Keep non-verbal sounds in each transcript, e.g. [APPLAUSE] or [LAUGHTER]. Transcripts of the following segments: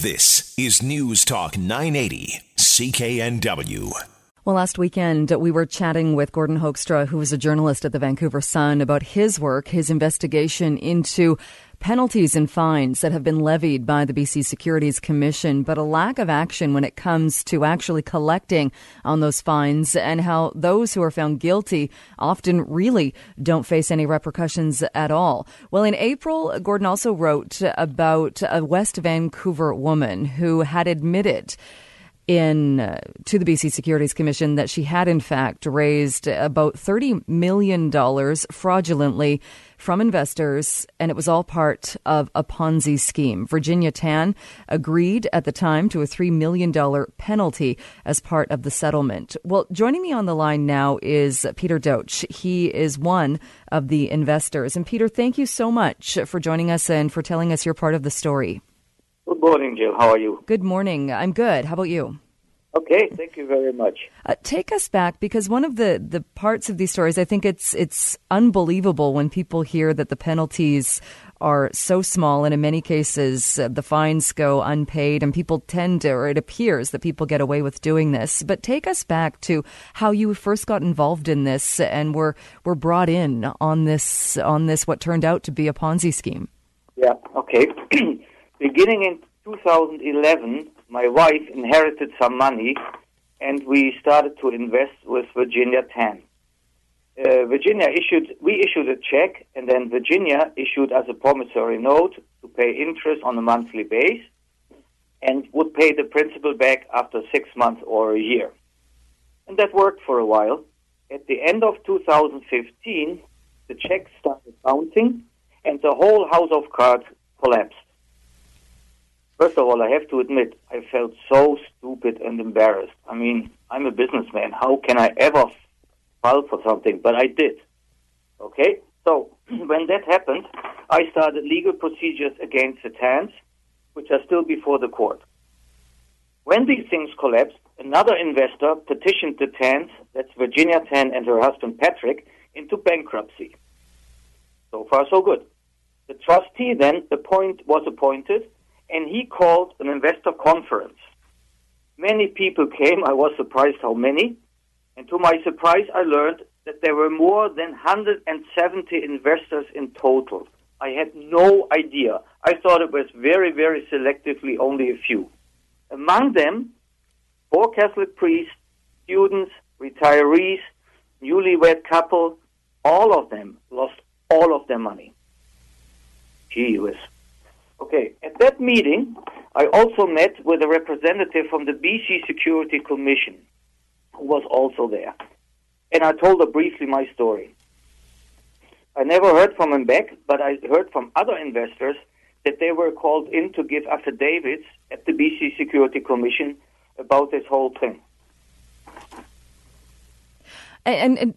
This is News Talk 980, CKNW. Well, last weekend we were chatting with Gordon Hoekstra, who is a journalist at the Vancouver Sun, about his work, his investigation into penalties and fines that have been levied by the BC Securities Commission, but a lack of action when it comes to actually collecting on those fines and how those who are found guilty often really don't face any repercussions at all. Well, in April, Gordon also wrote about a West Vancouver woman who had admitted in uh, to the BC Securities Commission that she had in fact raised about 30 million dollars fraudulently from investors and it was all part of a Ponzi scheme. Virginia Tan agreed at the time to a 3 million dollar penalty as part of the settlement. Well, joining me on the line now is Peter Doetsch. He is one of the investors. And Peter, thank you so much for joining us and for telling us your part of the story. Good morning, Jill. How are you? Good morning. I'm good. How about you? Okay, thank you very much. Uh, take us back because one of the, the parts of these stories, I think it's it's unbelievable when people hear that the penalties are so small, and in many cases uh, the fines go unpaid, and people tend to, or it appears that people get away with doing this. But take us back to how you first got involved in this and were were brought in on this on this what turned out to be a Ponzi scheme. Yeah. Okay. [CLEARS THROAT] beginning in 2011, my wife inherited some money, and we started to invest with Virginia Tan. Uh, Virginia issued, we issued a check, and then Virginia issued us a promissory note to pay interest on a monthly base, and would pay the principal back after six months or a year. And that worked for a while. At the end of 2015, the check started bouncing, and the whole house of cards collapsed. First of all, I have to admit, I felt so stupid and embarrassed. I mean, I'm a businessman. How can I ever file for something? But I did. Okay? So, [CLEARS THROAT] when that happened, I started legal procedures against the TANs, which are still before the court. When these things collapsed, another investor petitioned the TANs, that's Virginia Tan and her husband Patrick, into bankruptcy. So far, so good. The trustee then appoint, was appointed and he called an investor conference. Many people came. I was surprised how many. And to my surprise, I learned that there were more than 170 investors in total. I had no idea. I thought it was very, very selectively only a few. Among them, four Catholic priests, students, retirees, newlywed couple, all of them lost all of their money. Gee whiz. Okay, at that meeting, I also met with a representative from the BC Security Commission, who was also there. And I told her briefly my story. I never heard from him back, but I heard from other investors that they were called in to give affidavits at the BC Security Commission about this whole thing. And, and,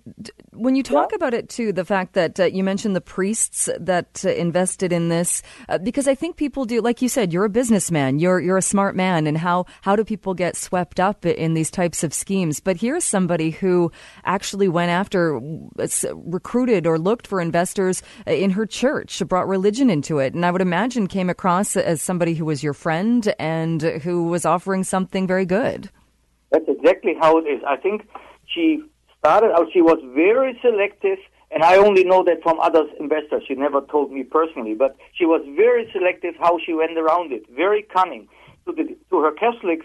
when you talk yeah. about it too, the fact that uh, you mentioned the priests that uh, invested in this, uh, because I think people do, like you said, you're a businessman, you're you're a smart man, and how how do people get swept up in these types of schemes? But here's somebody who actually went after, uh, recruited or looked for investors uh, in her church, brought religion into it, and I would imagine came across as somebody who was your friend and who was offering something very good. That's exactly how it is. I think she started out, she was very selective, and I only know that from other investors. She never told me personally, but she was very selective how she went around it, very cunning. To, the, to her Catholic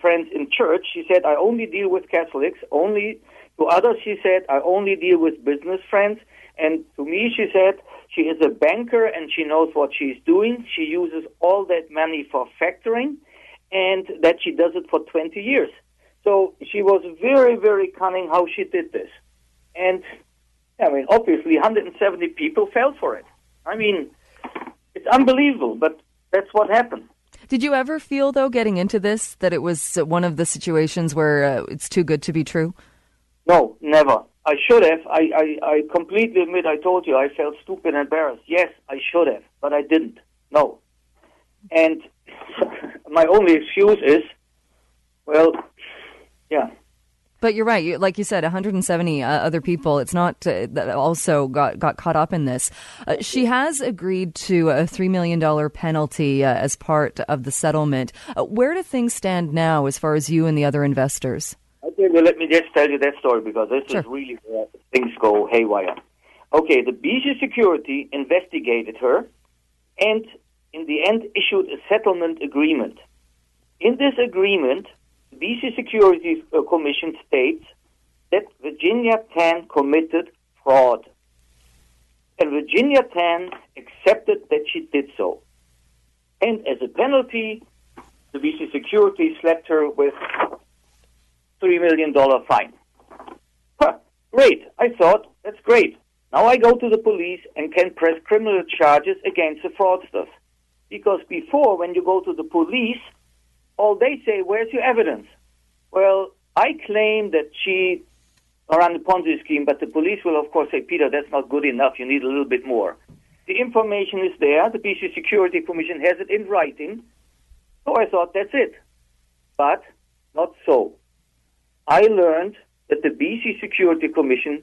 friends in church, she said, I only deal with Catholics. Only to others, she said, I only deal with business friends. And to me, she said, she is a banker and she knows what she's doing. She uses all that money for factoring and that she does it for 20 years. So she was very, very cunning how she did this. And, I mean, obviously 170 people fell for it. I mean, it's unbelievable, but that's what happened. Did you ever feel, though, getting into this, that it was one of the situations where uh, it's too good to be true? No, never. I should have. I, I, I completely admit I told you I felt stupid and embarrassed. Yes, I should have, but I didn't. No. And [LAUGHS] my only excuse is, well, yeah. But you're right. Like you said, 170 uh, other people. It's not uh, that also got got caught up in this. Uh, she has agreed to a three million dollar penalty uh, as part of the settlement. Uh, where do things stand now, as far as you and the other investors? Okay, well, let me just tell you that story because this Sure. is really where things go haywire. Okay, the BC Security investigated her and in the end issued a settlement agreement. In this agreement, BC Security uh, Commission states that Virginia Tan committed fraud. And Virginia Tan accepted that she did so. And as a penalty, the BC Security slapped her with $3 million fine. Huh, great. I thought, that's great. Now I go to the police and can press criminal charges against the fraudsters. Because before, when you go to the police, all they say, where's your evidence? Well, I claim that she ran the Ponzi scheme, but the police will, of course, say, Peter, that's not good enough. You need a little bit more. The information is there. The BC Security Commission has it in writing. So I thought, that's it. But not so. I learned that the BC Security Commission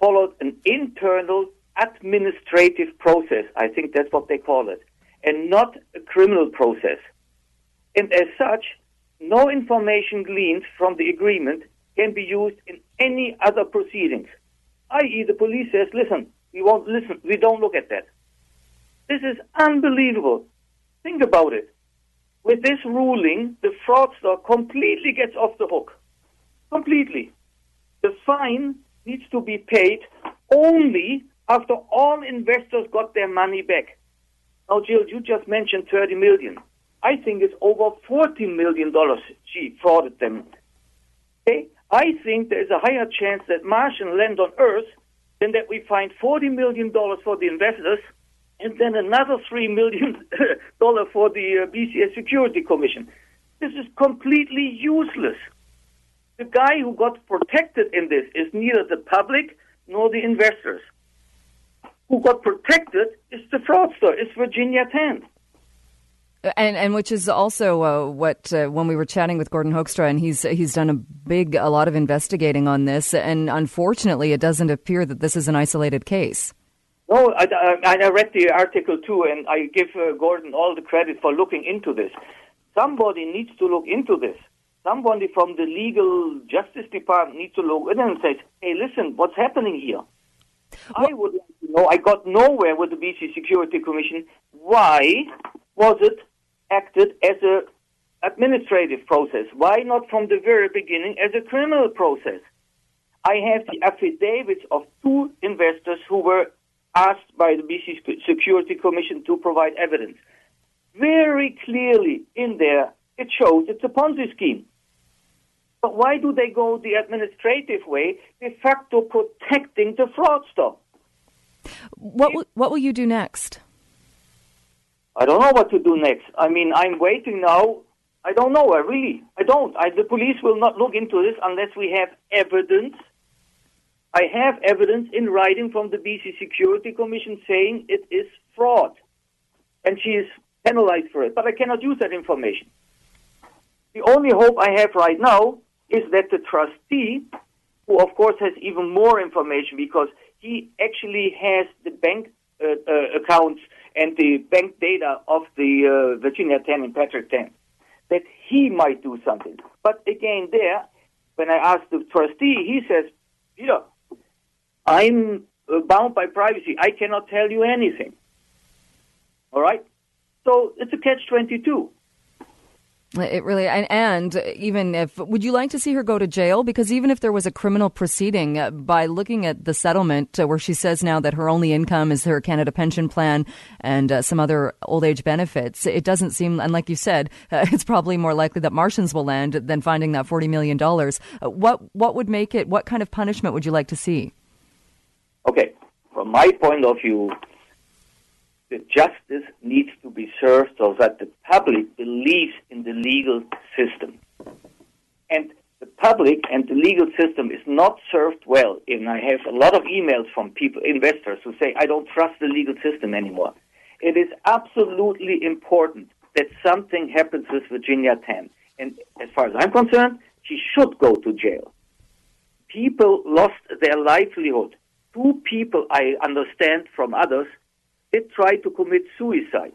followed an internal administrative process. I think that's what they call it, and not a criminal process. And as such, no information gleaned from the agreement can be used in any other proceedings. I.e., the police says, listen, we won't listen, we don't look at that. This is unbelievable. Think about it. With this ruling, the fraudster completely gets off the hook. Completely. The fine needs to be paid only after all investors got their money back. Now, Jill, you just mentioned 30 million. I think it's over 40 million dollars she frauded them. Okay? I think there's a higher chance that Martian land on Earth than that we find 40 million dollars for the investors and then another 3 million [LAUGHS] dollar for the uh, BCS Security Commission. This is completely useless. The guy who got protected in this is neither the public nor the investors. Who got protected is the fraudster, is Virginia Tan. And and which is also uh, what uh, when we were chatting with Gordon Hoekstra, and he's he's done a big a lot of investigating on this, and unfortunately, it doesn't appear that this is an isolated case. No, I, I, I read the article too, and I give uh, Gordon all the credit for looking into this. Somebody needs to look into this. Somebody from the legal justice department needs to look in and say, "Hey, listen, what's happening here?" I would like to know. I got nowhere with the BC Security Commission. Why was it acted as a administrative process? Why not from the very beginning as a criminal process? I have the affidavits of two investors who were asked by the BC Security Commission to provide evidence. Very clearly in there, it shows it's a Ponzi scheme. But why do they go the administrative way, de facto protecting the fraudster? What will, what will you do next? I don't know what to do next. I mean, I'm waiting now. I don't know. I really, I don't. I, the police will not look into this unless we have evidence. I have evidence in writing from the BC Security Commission saying it is fraud, and she is penalized for it. But I cannot use that information. The only hope I have right now is that the trustee, who of course has even more information because he actually has the bank uh, uh, accounts and the bank data of the uh, Virginia Tan and Patrick Tan, that he might do something. But again, there, when I asked the trustee, he says, Peter, I'm uh, bound by privacy. I cannot tell you anything. All right? So it's a catch 22. It really and, and even if would you like to see her go to jail? Because even if there was a criminal proceeding uh, by looking at the settlement uh, where she says now that her only income is her Canada pension plan and uh, some other old age benefits it doesn't seem and like you said [LAUGHS] uh, it's probably more likely that Martians will land than finding that 40 million dollars. Uh, what what would make it what kind of punishment would you like to see? Okay, from my point of view, the justice needs to be served so that the public believes in the legal system. And the public and the legal system is not served well. And I have a lot of emails from people, investors, who say, I don't trust the legal system anymore. It is absolutely important that something happens with Virginia Tan. And as far as I'm concerned, she should go to jail. people lost their livelihood. Two people, I understand from others, did try to commit suicide.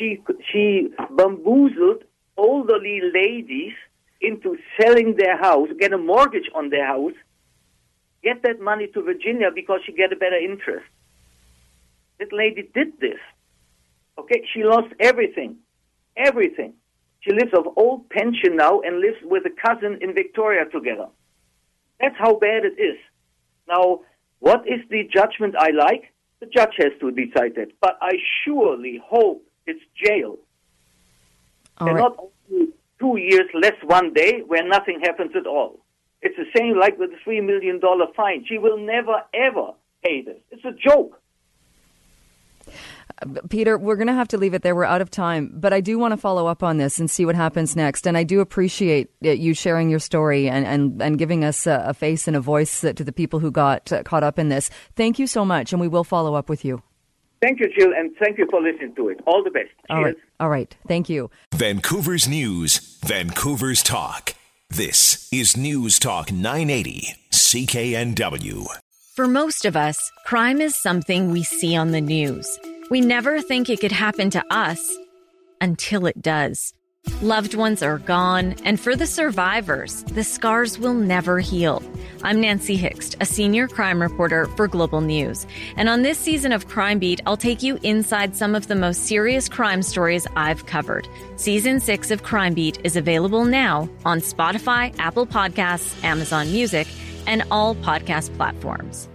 She, she bamboozled elderly ladies into selling their house, get a mortgage on their house, get that money to Virginia because she get a better interest. That lady did this. Okay, she lost everything, everything. She lives of old pension now and lives with a cousin in Victoria together. That's how bad it is. Now, what is the judgment I like? The judge has to decide that. But I surely hope it's jail. All and right. not only two years less one day where nothing happens at all. It's the same like with the $3 million fine. She will never, ever pay this. It's a joke. Peter, we're going to have to leave it there. We're out of time, but I do want to follow up on this and see what happens next. And I do appreciate uh, you sharing your story and, and, and giving us a, a face and a voice uh, to the people who got uh, caught up in this. Thank you so much, and we will follow up with you. Thank you, Jill, and thank you for listening to it. All the best. All Cheers. right. All right. Thank you. Vancouver's News, Vancouver's Talk. This is News Talk 980, CKNW. For most of us, crime is something we see on the news. We never think it could happen to us until it does. Loved ones are gone, and for the survivors, the scars will never heal. I'm Nancy Hixt, a senior crime reporter for Global News. And on this season of Crime Beat, I'll take you inside some of the most serious crime stories I've covered. Season 6 of Crime Beat is available now on Spotify, Apple Podcasts, Amazon Music, and all podcast platforms.